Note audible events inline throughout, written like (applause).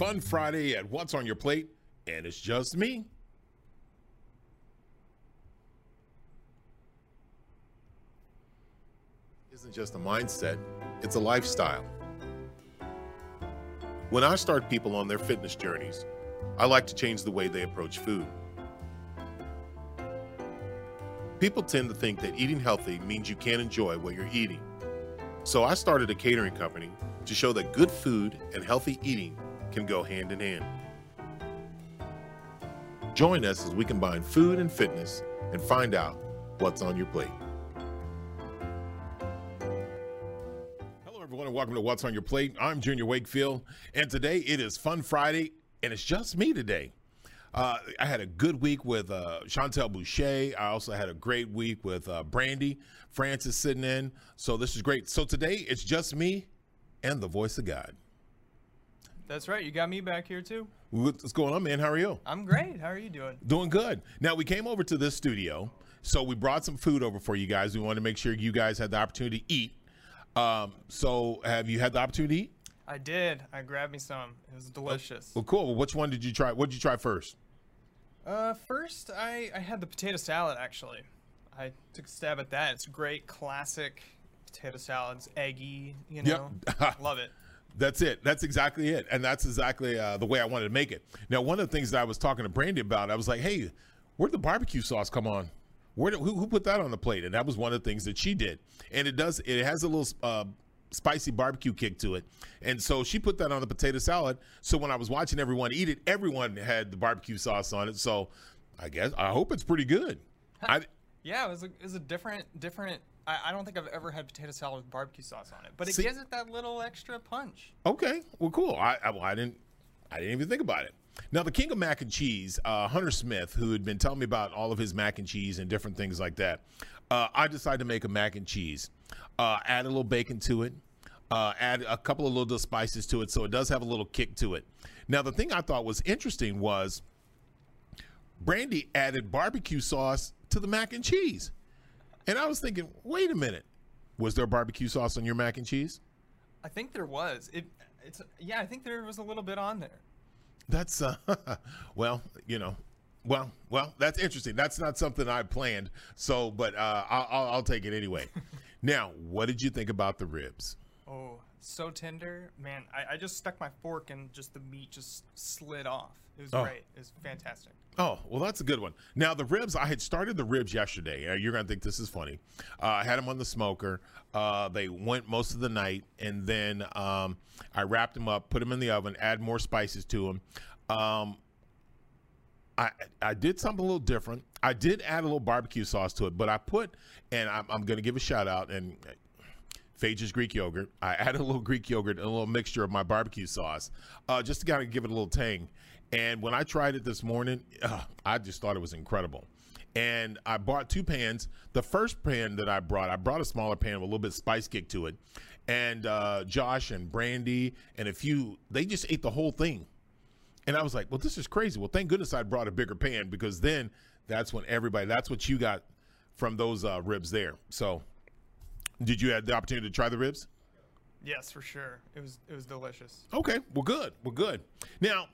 Fun Friday at What's on Your Plate, and it's just me. Isn't just a mindset, it's a lifestyle. When I start people on their fitness journeys, I like to change the way they approach food. People tend to think that eating healthy means you can't enjoy what you're eating. So I started a catering company to show that good food and healthy eating can go hand in hand. Join us as we combine food and fitness and find out what's on your plate. Hello, everyone, and welcome to What's on Your Plate. I'm Junior Wakefield, and today it is Fun Friday, and it's just me today. Uh, I had a good week with uh, Chantel Boucher. I also had a great week with uh, Brandy Francis sitting in. So this is great. So today it's just me and the voice of God. That's right. You got me back here too. What's going on, man? How are you? I'm great. How are you doing? Doing good. Now we came over to this studio, so we brought some food over for you guys. We wanted to make sure you guys had the opportunity to eat. Um, so have you had the opportunity to eat? I did. I grabbed me some. It was delicious. Well, cool. Well, which one did you try? What did you try first? Uh, first I I had the potato salad actually. I took a stab at that. It's great, classic potato salads, eggy. You know, Yep. love it. That's it. That's exactly it. And that's exactly uh, the way I wanted to make it. Now, one of the things that I was talking to Brandy about, I was like, hey, where'd the barbecue sauce come on? Where did, who, who put that on the plate? And that was one of the things that she did. And it does, it has a little uh, spicy barbecue kick to it. And so she put that on the potato salad. So when I was watching everyone eat it, everyone had the barbecue sauce on it. So I guess, I hope it's pretty good. I, Yeah, it was a, it was a different different. I, I don't think I've ever had potato salad with barbecue sauce on it, but it See- gives it that little extra punch. Okay, well, cool. I, I, well, I didn't, I didn't even think about it. Now, the king of mac and cheese, uh, Hunter Smith, who had been telling me about all of his mac and cheese and different things like that, uh, I decided to make a mac and cheese. Uh, add a little bacon to it. Uh, add a couple of little spices to it, so it does have a little kick to it. Now, the thing I thought was interesting was Brandy added barbecue sauce to the mac and cheese, and I was thinking, wait a minute, was there barbecue sauce on your mac and cheese? I think there was. It. It's yeah. I think there was a little bit on there. That's uh, (laughs) well, you know, well, well, that's interesting. That's not something I planned. So, but uh, I'll, I'll, I'll take it anyway. (laughs) now, what did you think about the ribs? Oh, so tender, man! I, I just stuck my fork and just the meat just slid off. It was Oh. great. It was fantastic. Oh, well, that's a good one. Now, the ribs, I had started the ribs yesterday. Uh, you're going to think this is funny. Uh, I had them on the smoker. Uh, they went most of the night, and then um, I wrapped them up, put them in the oven, add more spices to them. Um, I, I did something a little different. I did add a little barbecue sauce to it, but I put, and I'm, I'm going to give a shout out, and Fage's Greek yogurt. I (laughs) added a little Greek yogurt and a little mixture of my barbecue sauce, uh, just to kind of give it a little tang. And when I tried it this morning, uh, (sighs) I just thought it was incredible. And I bought two pans. The first pan that I brought, I brought a smaller pan with a little bit of spice kick to it. And uh, Josh and Brandy and a few, they just ate the whole thing. And I was like, well, this is crazy. Well, thank goodness I brought a bigger pan because then that's when everybody, that's what you got from those uh, ribs there. So, did you have the opportunity to try the ribs? Yes, for sure. It was it was delicious. Okay, well, good. Well, good. Now,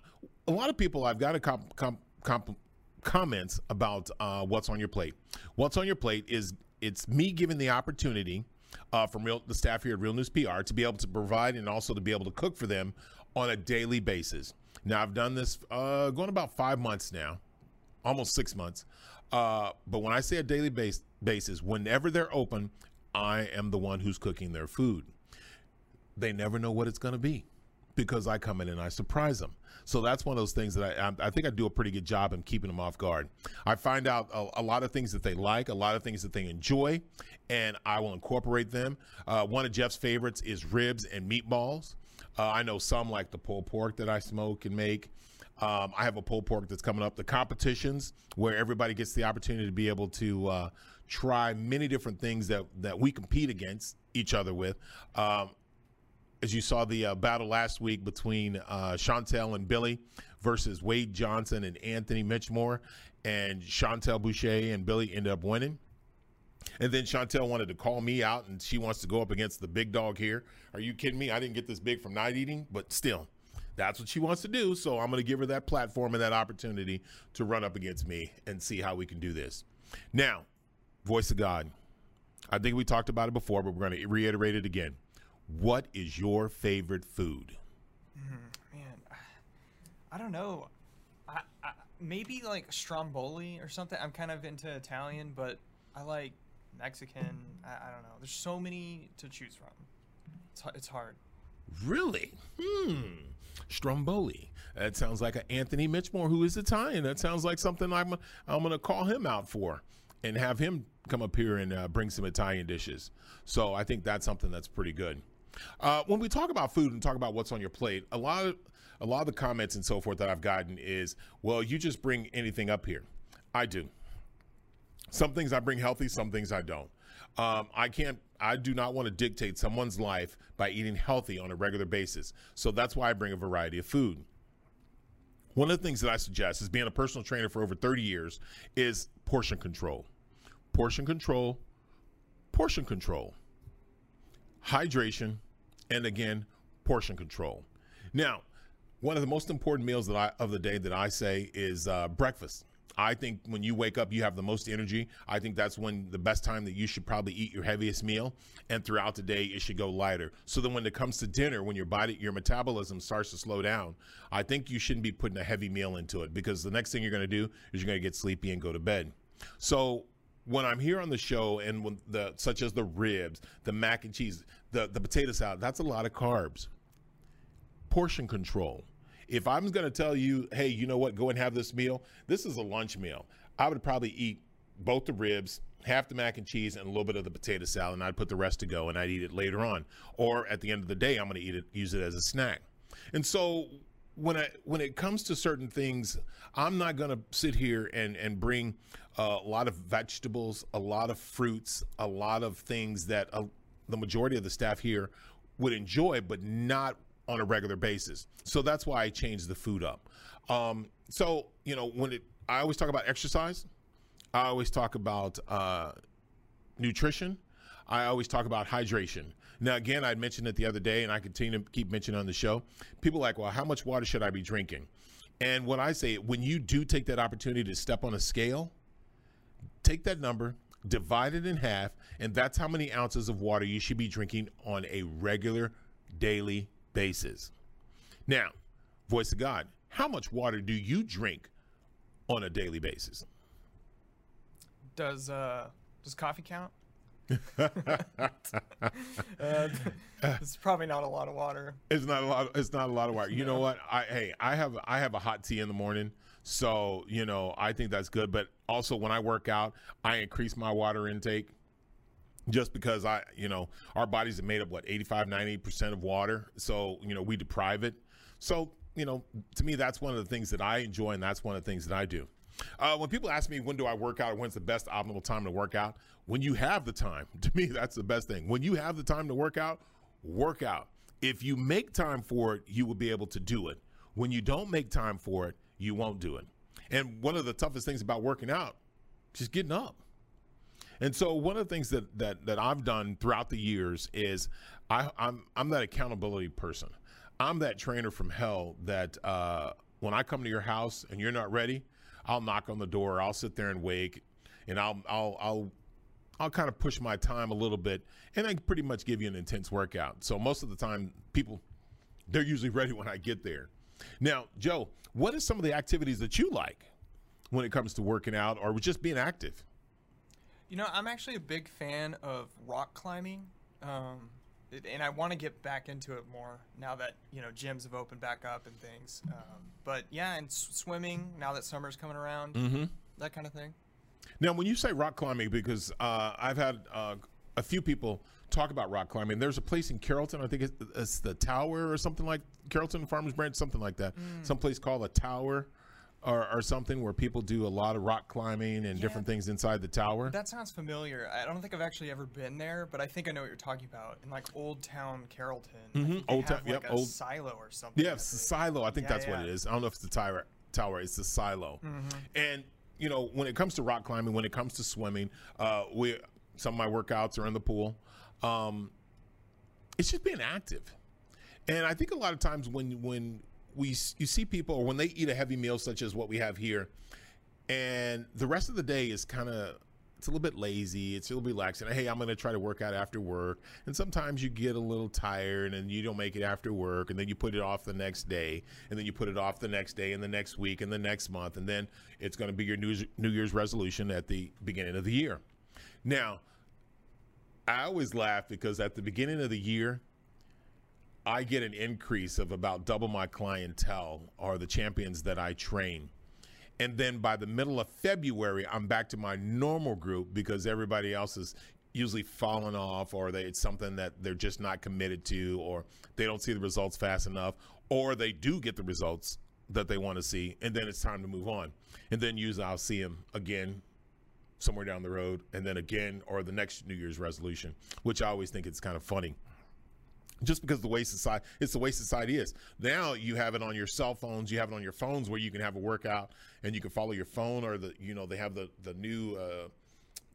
a lot of people I've got a comp, comp, comp, comments about uh, what's on your plate. What's on your plate is it's me giving the opportunity uh, from real, the staff here at Real News PR to be able to provide and also to be able to cook for them on a daily basis. Now, I've done this uh, going about five months now, almost six months. Uh, but when I say a daily base, basis, whenever they're open, I am the one who's cooking their food they never know what it's going to be because I come in and I surprise them. So that's one of those things that I, I think I do a pretty good job in keeping them off guard. I find out a, a lot of things that they like, a lot of things that they enjoy, and I will incorporate them. Uh, one of Jeff's favorites is ribs and meatballs. Uh, I know some like the pulled pork that I smoke and make. Um, I have a pulled pork that's coming up. The competitions where everybody gets the opportunity to be able to uh, try many different things that that we compete against each other with. Um, as you saw the uh, battle last week between uh, Chantel and Billy versus Wade Johnson and Anthony Mitchmore, and Chantel Boucher and Billy ended up winning. And then Chantel wanted to call me out, and she wants to go up against the big dog here. Are you kidding me? I didn't get this big from night eating, but still, That's what she wants to do. So I'm going to give her that platform and that opportunity to run up against me and see how we can do this. Now, voice of God. I think we talked about it before, but we're going to reiterate it again. What is your favorite food? Man, I don't know. I, I, maybe like stromboli or something. I'm kind of into Italian, but I like Mexican. I, I don't know. There's so many to choose from. It's, it's hard. Really? Hmm. Stromboli. That sounds like an Anthony Mitchmore who is Italian. That sounds like something I'm I'm going to call him out for and have him come up here and uh, bring some Italian dishes. So I think that's something that's pretty good. Uh, when we talk about food and talk about what's on your plate, a lot of a lot of the comments and so forth that I've gotten is, well, you just bring anything up here. I do. Some things I bring healthy, some things I don't. Um, I can't. I do not want to dictate someone's life by eating healthy on a regular basis. So that's why I bring a variety of food. One of the things that I suggest is being a personal trainer for over 30 years is portion control. Portion control, portion control, hydration, and again, portion control. Now, one of the most important meals that I of the day that I say is uh, breakfast. I think when you wake up, you have the most energy. I think that's when the best time that you should probably eat your heaviest meal, and throughout the day it should go lighter. So then, when it comes to dinner, when your body, your metabolism starts to slow down, I think you shouldn't be putting a heavy meal into it because the next thing you're going to do is you're going to get sleepy and go to bed. So when I'm here on the show and when the such as the ribs, the mac and cheese, the the potato salad, that's a lot of carbs. Portion control. If I'm going to tell you, hey, you know what, go and have this meal. This is a lunch meal. I would probably eat both the ribs, half the mac and cheese, and a little bit of the potato salad, and I'd put the rest to go, and I'd eat it later on. Or at the end of the day, I'm going to eat it, use it as a snack. And so when I when it comes to certain things, I'm not going to sit here and and bring uh, a lot of vegetables, a lot of fruits, a lot of things that uh, the majority of the staff here would enjoy, but not on a regular basis. So that's why I changed the food up. Um, so you know when it, I always talk about exercise. I always talk about uh, nutrition. I always talk about hydration. Now, again, I mentioned it the other day, and I continue to keep mentioning on the show. People like, well, how much water should I be drinking? And what I say, when you do take that opportunity to step on a scale, take that number, divide it in half, and that's how many ounces of water you should be drinking on a regular daily basis. Now, voice of God, how much water do you drink on a daily basis? Does uh does coffee count? (laughs) uh, (laughs) it's probably not a lot of water. It's not a lot. It's not a lot of water. You know what? I hey, I have I have a hot tea in the morning, so you know I think that's good. But also when I work out, I increase my water intake, just because I you know our bodies are made up what 85 90 percent of water, so you know we deprive it. So you know to me that's one of the things that I enjoy, and that's one of the things that I do. Uh, when people ask me when do I work out or when's the best optimal time to work out, when you have the time, (laughs) to me that's the best thing. When you have the time to work out, work out. If you make time for it, you will be able to do it. When you don't make time for it, you won't do it. And one of the toughest things about working out, just getting up. And so one of the things that that that I've done throughout the years is I, I'm I'm that accountability person. I'm that trainer from hell that uh, when I come to your house and you're not ready, I'll knock on the door. I'll sit there and wait, and I'll I'll I'll I'll kind of push my time a little bit, and I pretty much give you an intense workout. So most of the time, people they're usually ready when I get there. Now, Joe, what are some of the activities that you like when it comes to working out or just being active? You know, I'm actually a big fan of rock climbing, um, and I want to get back into it more now that you know gyms have opened back up and things. Um, but yeah, and s- swimming now that summer's coming around, Mm-hmm. that kind of thing. Now, when you say rock climbing, because uh, I've had uh, a few people talk about rock climbing. There's a place in Carrollton, I think it's, it's the Tower or something like Carrollton Farmers Branch, something like that. Some place called the Tower. Or, or something where people do a lot of rock climbing and Yeah. different things inside the tower. That sounds familiar. I don't think I've actually ever been there, but I think I know what you're talking about. In like Old Town Carrollton, Mhm, they Old Town- yep, like a Old- silo or something. Yeah, I it's the silo. I think Yeah, that's what it is. I don't know if it's the tower. Tower. It's the silo. And you know, when it comes to rock climbing, when it comes to swimming, uh, we some of my workouts are in the pool. Um, it's just being active, and I think a lot of times when when we you see people when they eat a heavy meal such as what we have here, and the rest of the day is kind of it's a little bit lazy. It's a little relaxing. Hey, I'm going to try to work out after work. And sometimes you get a little tired and you don't make it after work. And then you put it off the next day. And then you put it off the next day and the next week and the next month. And then it's going to be your New, New Year's resolution at the beginning of the year. Now, I always laugh because at the beginning of the year, I get an increase of about double my clientele or the champions that I train and then by the middle of February, I'm back to my normal group because everybody else is usually falling off or they, it's something that they're just not committed to or they don't see the results fast enough or they do get the results that they want to see and then it's time to move on. And then usually I'll see them again somewhere down the road and then again or the next New Year's resolution, which I always think it's kind of funny just because the way society it's the way society is. Now you have it on your cell phones you have it on your phones where you can have a workout and you can follow your phone or the you know they have the the new uh,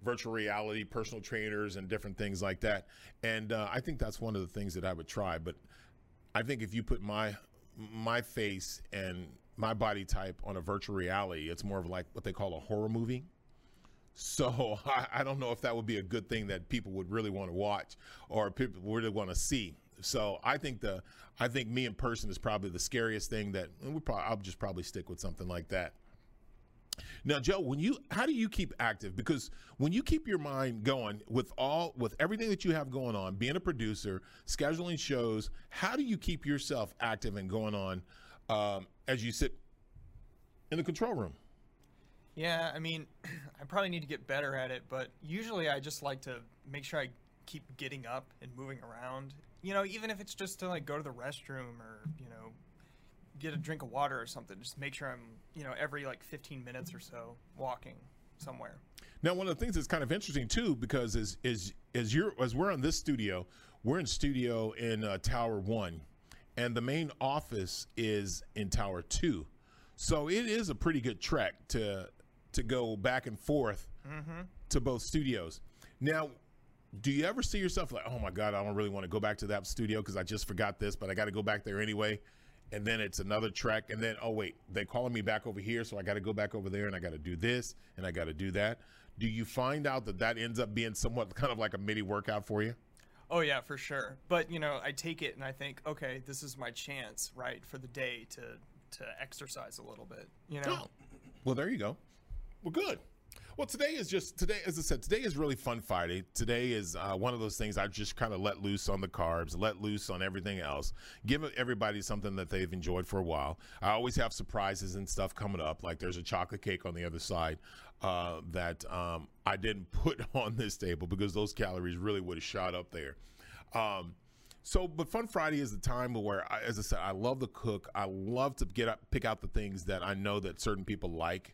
virtual reality personal trainers and different things like that. And uh, i think that's one of the things that i would try but i think if you put my my face and my body type on a virtual reality it's more of like what they call a horror movie. So (laughs) I, I, don't know if that would be a good thing that people would really want to watch or people really want to see. So I think the I think me in person is probably the scariest thing that we probably I'll just probably stick with something like that. Now, Joe, when you how do you keep active? Because when you keep your mind going with all with everything that you have going on, being a producer, scheduling shows, how do you keep yourself active and going on um, as you sit in the control room? Yeah, I mean, (clears throat) I probably need to get better at it, but usually I just like to make sure I keep getting up and moving around you know, even if it's just to like go to the restroom or, you know, get a drink of water or something, just make sure I'm, you know, every like 15 minutes or so walking somewhere. Now, one of the things that's kind of interesting too, because as is as you're as we're in this studio, we're in studio in uh, Tower One, and the main office is in Tower Two, so it is a pretty good trek to to go back and forth mm-hmm. to both studios. Now, do you ever see yourself like, oh my God, I don't really want to go back to that studio because I just forgot this, but I got to go back there anyway? And then it's another track. And then, oh, wait, they're calling me back over here. So I got to go back over there and I got to do this and I got to do that. Do you find out that that ends up being somewhat (laughs) kind of like a mini workout for you? Oh, yeah, for sure. But, you know, I take it and I think, okay, this is my chance, right, for the day to, to exercise a little bit, you know? Oh. Well, there you go. Well, good. Well, today is just today, as I said, today is really fun Friday. Today is uh, one of those things I just kind of let loose on the carbs, let loose on everything else, give everybody something that they've enjoyed for a while. I always have surprises and stuff coming up. Like there's a chocolate cake on the other side uh, that um, I didn't (laughs) put on this table because those calories really would have shot up there. Um, so, but Fun Friday is the time where, I, as I said, I love to cook. I love to get up, pick out the things that I know that certain people like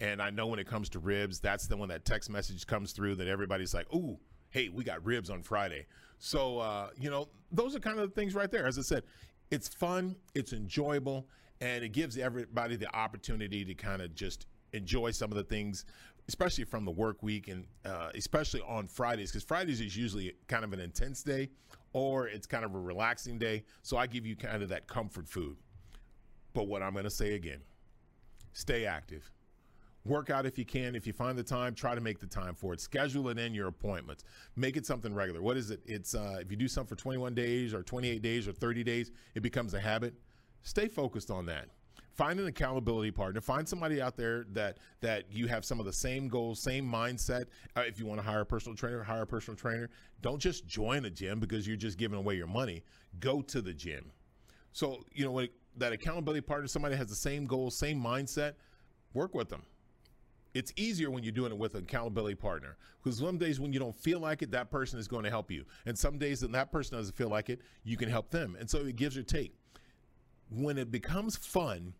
and I know when it comes to ribs, that's the one that text message comes through that everybody's like, "Ooh, hey, we got ribs on Friday." So uh, you know, those are kind of the things right there. As I said, it's fun, it's enjoyable, and it gives everybody the opportunity to kind of just enjoy some of the things, especially from the work week and uh, especially on Fridays, because Fridays is usually kind of an intense day or it's kind of a relaxing day. So I give you kind of that comfort food. But what I'm going to say again stay active work out if you can. If you find the time, try to make the time for it. Schedule it in your appointments. Make it something regular. What is it? It's uh, if you do something for 21 days or 28 days or 30 days, it becomes a habit. Stay focused on that. Find an accountability partner. Find somebody out there that that you have some of the same goals, same mindset. Uh, if you want to hire a personal trainer, hire a personal trainer. Don't just join a gym because you're just giving away your money. Go to the gym. So you know when that accountability partner, somebody has the same goals, same mindset. Work with them it's easier when you're doing it with an accountability partner because some days when you don't feel like it, that person is going to help you. And some days when that person doesn't feel like it, you can help them. And so it gives or take. When it becomes fun,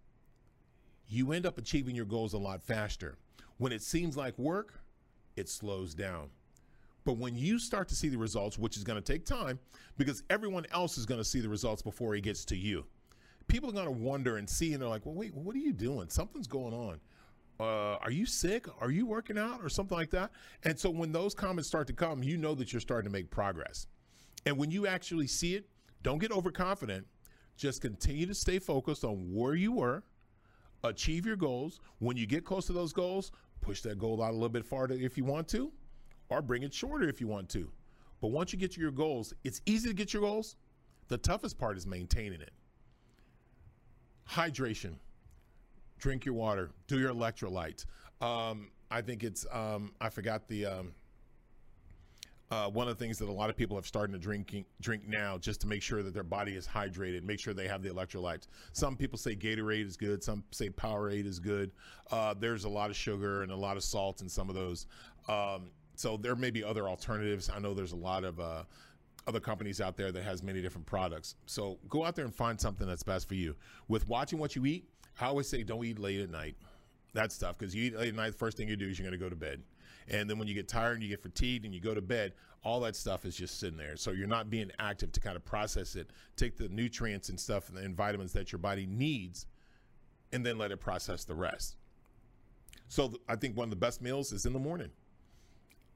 you end up achieving your goals a lot faster. When it seems like work, it slows down. But when you start to see the results, which is going to take time because everyone else is going to see the results before it gets to you. People are going to wonder and see, and they're like, well, wait, what are you doing? Something's going on uh, are you sick? Are you working out or something like that? And so when those comments start to come, you know that you're starting to make progress. And when you actually see it, don't get overconfident. Just continue to stay focused on where you were, achieve your goals. When you get close to those goals, push that goal out a little bit farther if you want to, or bring it shorter if you want to. But once you get to your goals, it's easy to get your goals. The toughest part is maintaining it. Hydration. Drink your water. Do your electrolytes. Um, I think it's um, I forgot the um, uh, one of the things that a lot of people have started to drinking drink now just to make sure that their body is hydrated, make sure they have the electrolytes. Some people say Gatorade is good, some say Powerade is good. Uh, there's a lot of sugar and a lot of salt in some of those. Um, so there may be other alternatives. I know there's a lot of uh, other companies out there that has many different products. So go out there and find something that's best for you. With watching what you eat, I always say don't eat late at night. That's tough because you eat late at night. The first thing you do is you're going to go to bed. And then when you get tired and you get fatigued and you go to bed, all that stuff is just sitting there. So you're not being active to kind of process it, take the nutrients and stuff and, vitamins that your body needs, and then let it process the rest. So th- I think one of the best meals is in the morning.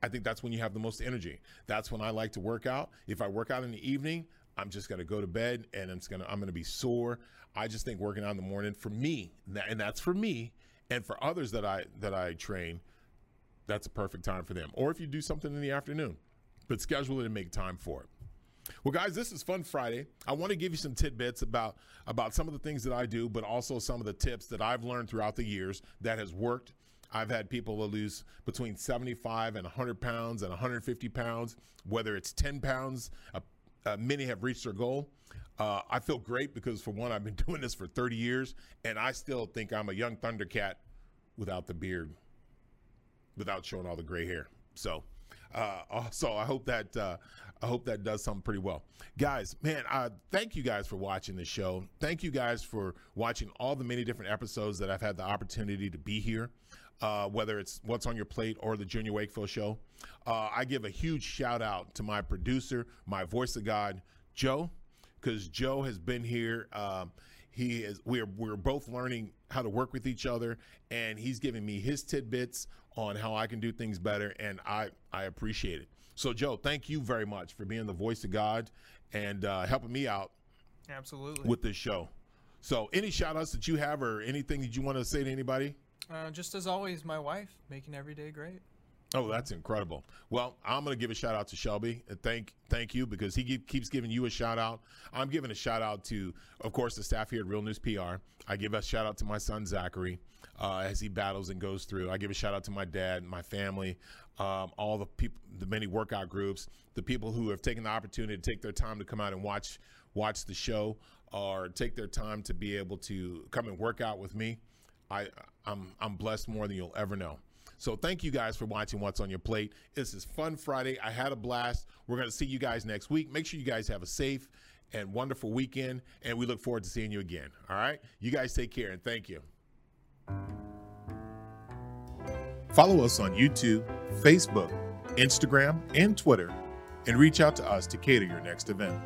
I think that's when you have the most energy. That's when I like to work out. If I work out in the evening, I'm just going to go to bed and I'm going to I'm going to be sore. I just think working out in the morning for me, and that's for me, and for others that I that I train, that's a perfect time for them. Or if you do something in the afternoon, but schedule it and make time for it. Well, guys, this is Fun Friday. I want to give you some tidbits about about some of the things that I do, but also some of the tips that I've learned throughout the years that has worked. I've had people lose between 75 and 100 pounds and 150 pounds, whether it's 10 pounds. Uh, uh, many have reached their goal. Uh, I feel great because, for one, I've been (laughs) doing this for 30 years, and I still think I'm a young Thundercat without the beard without showing all the gray hair. So, uh, also, I hope that uh, I hope that does something pretty well, guys. Man, uh, thank you guys for watching the show. Thank you guys for watching all the many different episodes that I've had the opportunity to be here. Uh, whether it's what's on your plate or the Junior Wakefield show, uh, I give a huge shout out to my producer, my voice of God, Joe, because Joe has been here. Um, he is we're we're both learning how to work with each other, and he's giving me his tidbits on how I can do things better, and I I appreciate it. So, Joe, thank you very much for being the voice of God and uh, helping me out. Absolutely. With this show. So, any shout outs that you have or anything that you want to say to anybody? Uh, just as always, my wife making every day great. Oh, that's incredible. Well, I'm going to give a shout out to Shelby. And thank thank you because he keeps giving you a shout out. I'm giving a shout out to, of course, the staff here at Real News PR. I give a shout out to my son Zachary uh, as he battles and goes through. I give a shout out to my dad, my family, um, all the people, the many workout groups, the people who have taken the opportunity to take their time to come out and watch watch the show or take their time to be able to come and work out with me. I I'm I'm blessed more than you'll ever know. So thank you guys for watching What's on Your Plate. This is Fun Friday. I had a blast. We're going to see you guys next week. Make sure you guys have a safe and wonderful weekend, and we look forward to seeing you again. All right? You guys take care, and thank you. Follow us on YouTube, Facebook, Instagram, and Twitter, and reach out to us to cater your next event.